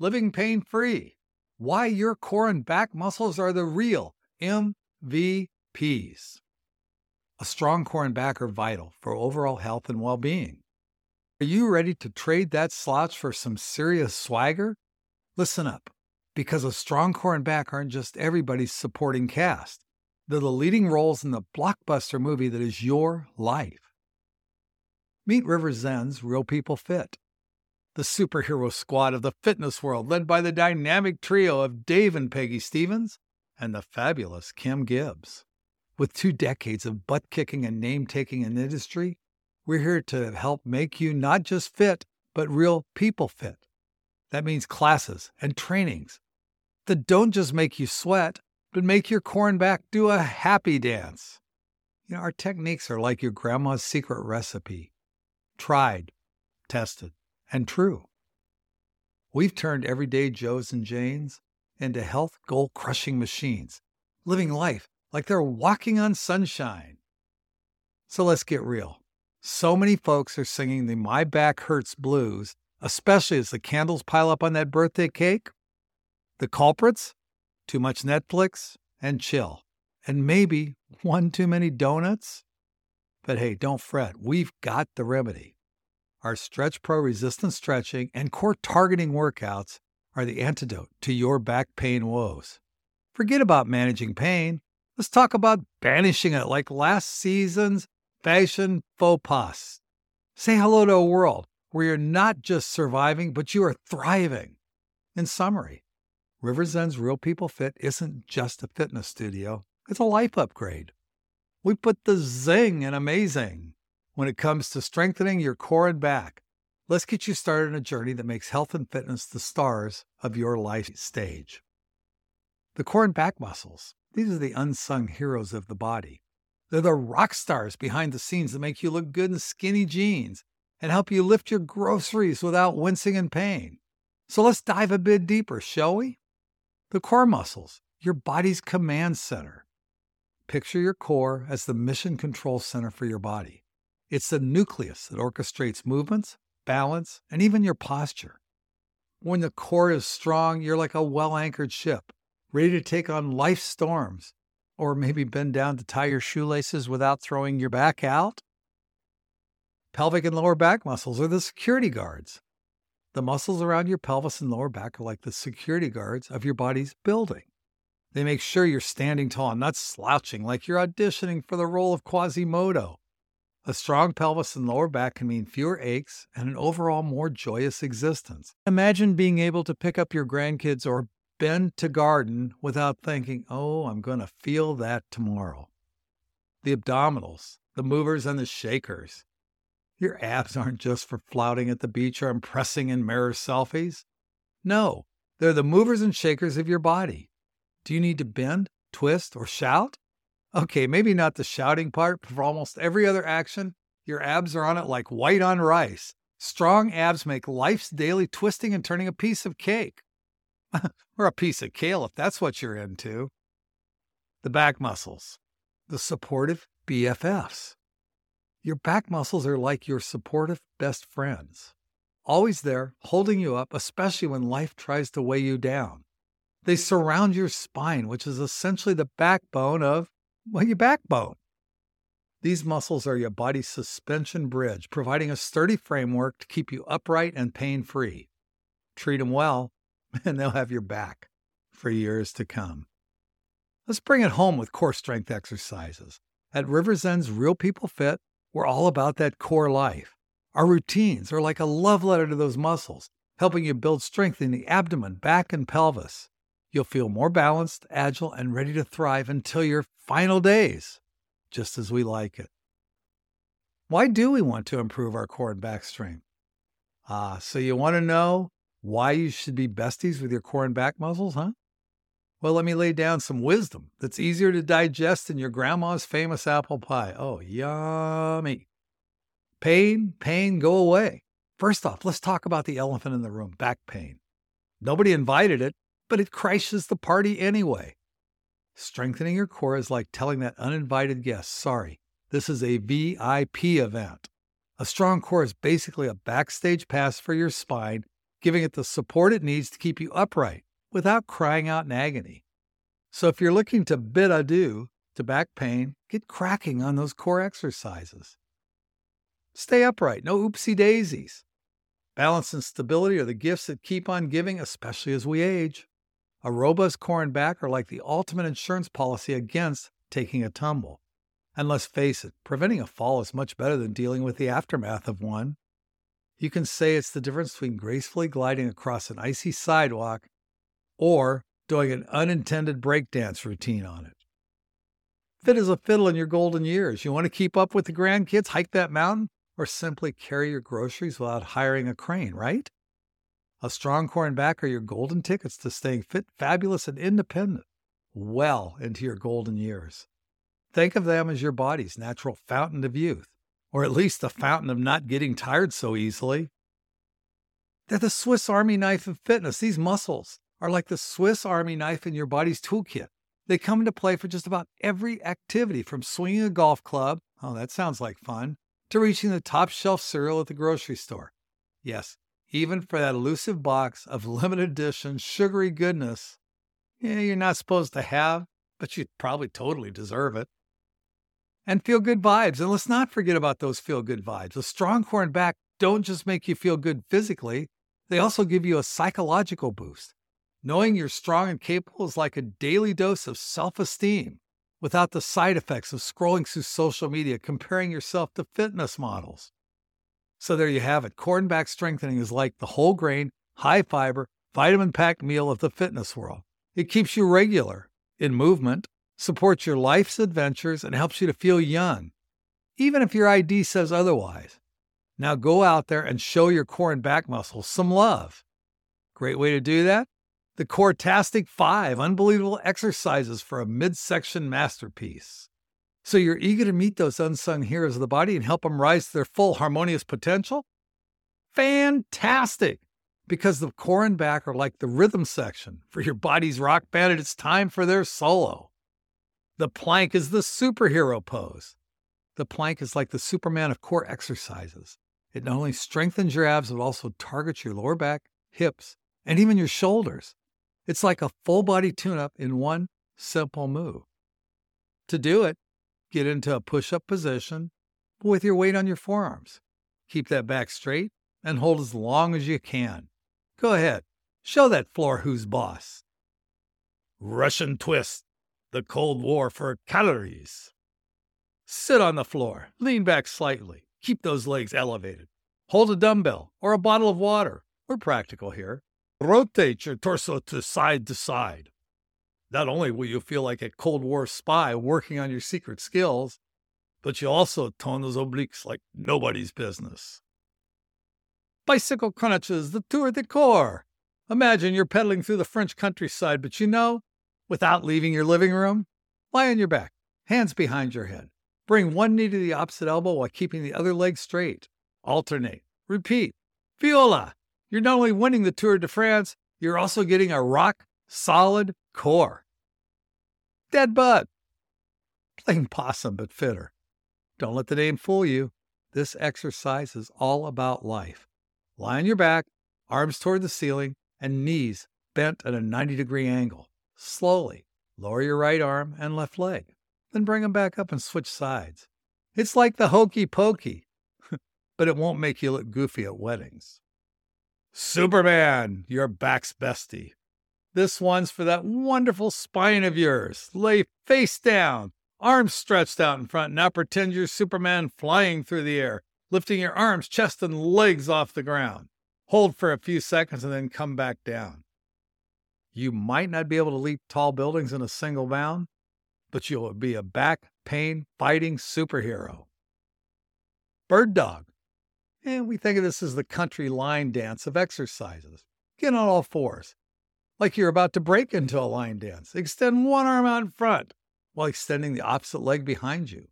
living pain free. Why your core and back muscles are the real MVPs. A strong core and back are vital for overall health and well being. Are you ready to trade that slouch for some serious swagger? Listen up, because a strong core and back aren't just everybody's supporting cast. They're the leading roles in the blockbuster movie that is your life. Meet River Zen's Real People Fit, the superhero squad of the fitness world, led by the dynamic trio of Dave and Peggy Stevens and the fabulous Kim Gibbs. With two decades of butt kicking and name taking in the industry, we're here to help make you not just fit, but real people fit. That means classes and trainings that don't just make you sweat, but make your core and back do a happy dance. You know, our techniques are like your grandma's secret recipe tried, tested, and true. We've turned everyday Joes and Janes into health goal crushing machines, living life like they're walking on sunshine. So let's get real. So many folks are singing the My Back Hurts blues, especially as the candles pile up on that birthday cake. The culprits? Too much Netflix and chill, and maybe one too many donuts. But hey, don't fret, we've got the remedy. Our Stretch Pro resistance stretching and core targeting workouts are the antidote to your back pain woes. Forget about managing pain. Let's talk about banishing it like last season's fashion faux pas. Say hello to a world where you're not just surviving, but you are thriving. In summary, River Zen's Real People Fit isn't just a fitness studio, it's a life upgrade. We put the zing in amazing when it comes to strengthening your core and back. Let's get you started on a journey that makes health and fitness the stars of your life stage. The core and back muscles these are the unsung heroes of the body. They're the rock stars behind the scenes that make you look good in skinny jeans and help you lift your groceries without wincing in pain. So let's dive a bit deeper, shall we? The core muscles, your body's command center. Picture your core as the mission control center for your body. It's the nucleus that orchestrates movements, balance, and even your posture. When the core is strong, you're like a well anchored ship ready to take on life's storms, or maybe bend down to tie your shoelaces without throwing your back out? Pelvic and lower back muscles are the security guards. The muscles around your pelvis and lower back are like the security guards of your body's building. They make sure you're standing tall and not slouching like you're auditioning for the role of Quasimodo. A strong pelvis and lower back can mean fewer aches and an overall more joyous existence. Imagine being able to pick up your grandkids or bend to garden without thinking, oh, I'm going to feel that tomorrow. The abdominals, the movers and the shakers. Your abs aren't just for flouting at the beach or impressing in mirror selfies. No, they're the movers and shakers of your body. Do you need to bend, twist, or shout? Okay, maybe not the shouting part, but for almost every other action, your abs are on it like white on rice. Strong abs make life's daily twisting and turning a piece of cake. or a piece of kale if that's what you're into. The back muscles, the supportive BFFs. Your back muscles are like your supportive best friends, always there, holding you up, especially when life tries to weigh you down. They surround your spine, which is essentially the backbone of, well, your backbone. These muscles are your body's suspension bridge, providing a sturdy framework to keep you upright and pain free. Treat them well, and they'll have your back for years to come. Let's bring it home with core strength exercises. At River Zen's Real People Fit, we're all about that core life. Our routines are like a love letter to those muscles, helping you build strength in the abdomen, back, and pelvis. You'll feel more balanced, agile, and ready to thrive until your final days, just as we like it. Why do we want to improve our core and back strength? Ah, so you want to know why you should be besties with your core and back muscles, huh? Well, let me lay down some wisdom that's easier to digest than your grandma's famous apple pie. Oh, yummy. Pain, pain, go away. First off, let's talk about the elephant in the room back pain. Nobody invited it, but it crashes the party anyway. Strengthening your core is like telling that uninvited guest, sorry, this is a VIP event. A strong core is basically a backstage pass for your spine giving it the support it needs to keep you upright without crying out in agony. So if you're looking to bid adieu to back pain, get cracking on those core exercises. Stay upright, no oopsie daisies. Balance and stability are the gifts that keep on giving, especially as we age. A robust core and back are like the ultimate insurance policy against taking a tumble. And let's face it, preventing a fall is much better than dealing with the aftermath of one. You can say it's the difference between gracefully gliding across an icy sidewalk or doing an unintended breakdance routine on it. Fit as a fiddle in your golden years. You want to keep up with the grandkids, hike that mountain, or simply carry your groceries without hiring a crane, right? A strong core and back are your golden tickets to staying fit, fabulous, and independent well into your golden years. Think of them as your body's natural fountain of youth, or at least the fountain of not getting tired so easily. They're the Swiss Army knife of fitness. These muscles, are like the Swiss Army knife in your body's toolkit. They come into play for just about every activity from swinging a golf club, oh, that sounds like fun, to reaching the top shelf cereal at the grocery store. Yes, even for that elusive box of limited edition sugary goodness, yeah, you're not supposed to have, but you probably totally deserve it. And feel good vibes. And let's not forget about those feel good vibes. A strong core and back don't just make you feel good physically, they also give you a psychological boost. Knowing you're strong and capable is like a daily dose of self esteem without the side effects of scrolling through social media comparing yourself to fitness models. So there you have it. Core and back strengthening is like the whole grain, high fiber, vitamin packed meal of the fitness world. It keeps you regular in movement, supports your life's adventures, and helps you to feel young, even if your ID says otherwise. Now go out there and show your core and back muscles some love. Great way to do that the Coretastic 5 Unbelievable Exercises for a Midsection Masterpiece. So you're eager to meet those unsung heroes of the body and help them rise to their full harmonious potential? Fantastic! Because the core and back are like the rhythm section for your body's rock band, and it's time for their solo. The plank is the superhero pose. The plank is like the Superman of core exercises. It not only strengthens your abs, but also targets your lower back, hips, and even your shoulders. It's like a full body tune up in one simple move. To do it, get into a push up position with your weight on your forearms. Keep that back straight and hold as long as you can. Go ahead, show that floor who's boss. Russian twist, the Cold War for calories. Sit on the floor, lean back slightly, keep those legs elevated. Hold a dumbbell or a bottle of water. We're practical here. Rotate your torso to side to side. Not only will you feel like a Cold War spy working on your secret skills, but you'll also tone those obliques like nobody's business. Bicycle crunches, the tour de corps. Imagine you're pedaling through the French countryside, but you know, without leaving your living room, lie on your back, hands behind your head. Bring one knee to the opposite elbow while keeping the other leg straight. Alternate. Repeat. Viola. You're not only winning the Tour de France, you're also getting a rock solid core. Dead bug. Plain possum, but fitter. Don't let the name fool you. This exercise is all about life. Lie on your back, arms toward the ceiling, and knees bent at a 90 degree angle. Slowly lower your right arm and left leg. Then bring them back up and switch sides. It's like the hokey pokey, but it won't make you look goofy at weddings. Superman, your back's bestie. This one's for that wonderful spine of yours. Lay face down, arms stretched out in front. Now pretend you're Superman flying through the air, lifting your arms, chest, and legs off the ground. Hold for a few seconds and then come back down. You might not be able to leap tall buildings in a single bound, but you'll be a back pain fighting superhero. Bird dog. And we think of this as the country line dance of exercises. Get on all fours, like you're about to break into a line dance. Extend one arm out in front while extending the opposite leg behind you.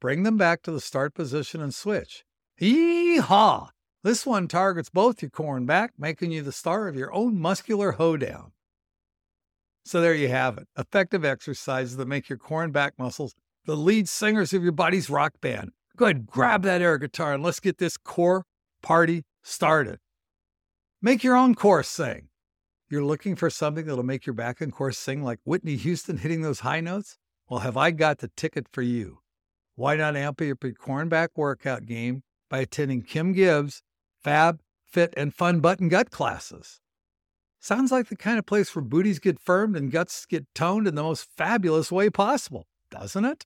Bring them back to the start position and switch. Yee-haw! This one targets both your core and back, making you the star of your own muscular hoedown. So there you have it. Effective exercises that make your core and back muscles the lead singers of your body's rock band. Go ahead, grab that air guitar and let's get this core party started. Make your own core sing. You're looking for something that'll make your back and core sing like Whitney Houston hitting those high notes? Well, have I got the ticket for you? Why not amp up your core and back workout game by attending Kim Gibbs' Fab, Fit, and Fun Butt and Gut classes? Sounds like the kind of place where booties get firmed and guts get toned in the most fabulous way possible, doesn't it?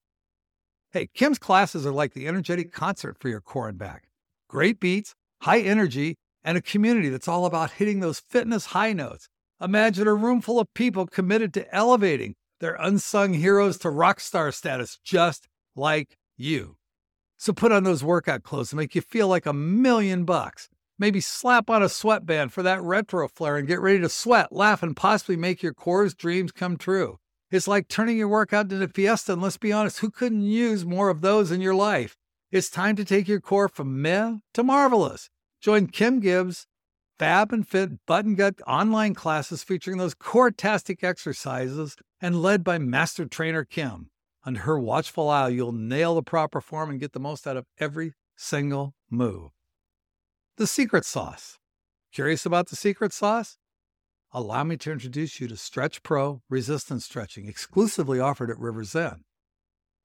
Hey, Kim's classes are like the energetic concert for your core and back. Great beats, high energy, and a community that's all about hitting those fitness high notes. Imagine a room full of people committed to elevating their unsung heroes to rock star status, just like you. So put on those workout clothes to make you feel like a million bucks. Maybe slap on a sweatband for that retro flare and get ready to sweat, laugh, and possibly make your core's dreams come true. It's like turning your workout into a fiesta, and let's be honest, who couldn't use more of those in your life? It's time to take your core from meh to marvelous. Join Kim Gibbs' Fab and Fit Butt and Gut online classes featuring those core-tastic exercises and led by Master Trainer Kim. Under her watchful eye, you'll nail the proper form and get the most out of every single move. The secret sauce. Curious about the secret sauce? allow me to introduce you to Stretch Pro resistance stretching, exclusively offered at River Zen.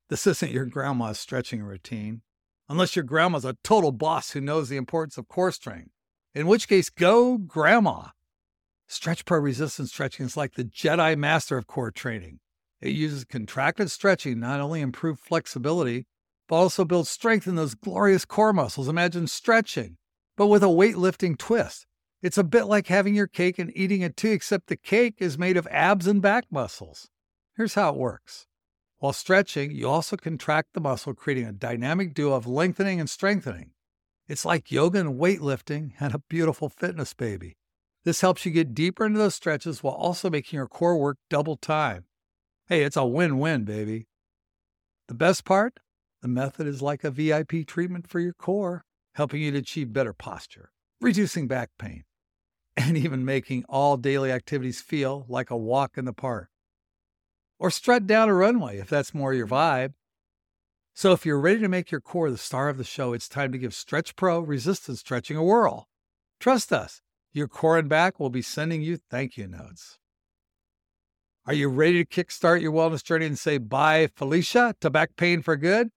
This isn't your grandma's stretching routine, unless your grandma's a total boss who knows the importance of core strength, in which case, go grandma. Stretch Pro resistance stretching is like the Jedi master of core training. It uses contracted stretching not only improve flexibility, but also builds strength in those glorious core muscles. Imagine stretching, but with a weightlifting twist. It's a bit like having your cake and eating it too, except the cake is made of abs and back muscles. Here's how it works. While stretching, you also contract the muscle, creating a dynamic duo of lengthening and strengthening. It's like yoga and weightlifting and a beautiful fitness baby. This helps you get deeper into those stretches while also making your core work double time. Hey, it's a win win, baby. The best part? The method is like a VIP treatment for your core, helping you to achieve better posture, reducing back pain, and even making all daily activities feel like a walk in the park. Or strut down a runway if that's more your vibe. So if you're ready to make your core the star of the show, it's time to give Stretch Pro resistance stretching a whirl. Trust us, your core and back will be sending you thank you notes. Are you ready to kickstart your wellness journey and say bye, Felicia, to back pain for good?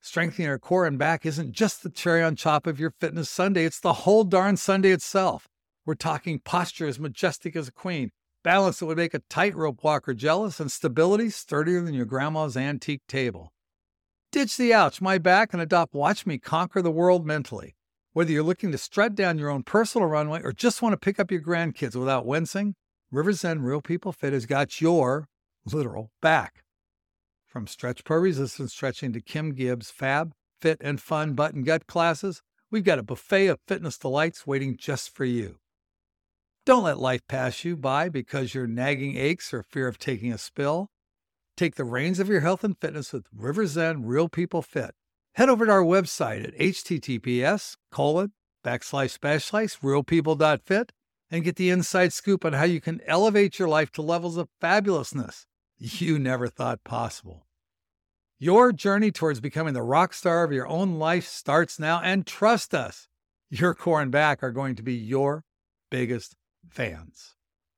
Strengthening your core and back isn't just the cherry on top of your fitness sundae, it's the whole darn sundae itself. We're talking posture as majestic as a queen, balance that would make a tightrope walker jealous, and stability sturdier than your grandma's antique table. Ditch the ouch, my back, and adopt Watch Me Conquer the World mentally. Whether you're looking to strut down your own personal runway or just want to pick up your grandkids without wincing, River Zen Real People Fit has got your literal back. From Stretch Pro Resistance Stretching to Kim Gibbs' Fab, Fit, and Fun Butt and Gut classes, we've got a buffet of fitness delights waiting just for you. Don't let life pass you by because your nagging aches or fear of taking a spill. Take the reins of your health and fitness with River Zen Real People Fit. Head over to our website at https colon backslash backslash realpeople.fit and get the inside scoop on how you can elevate your life to levels of fabulousness you never thought possible. Your journey towards becoming the rock star of your own life starts now, and trust us, your core and back are going to be your biggest fans.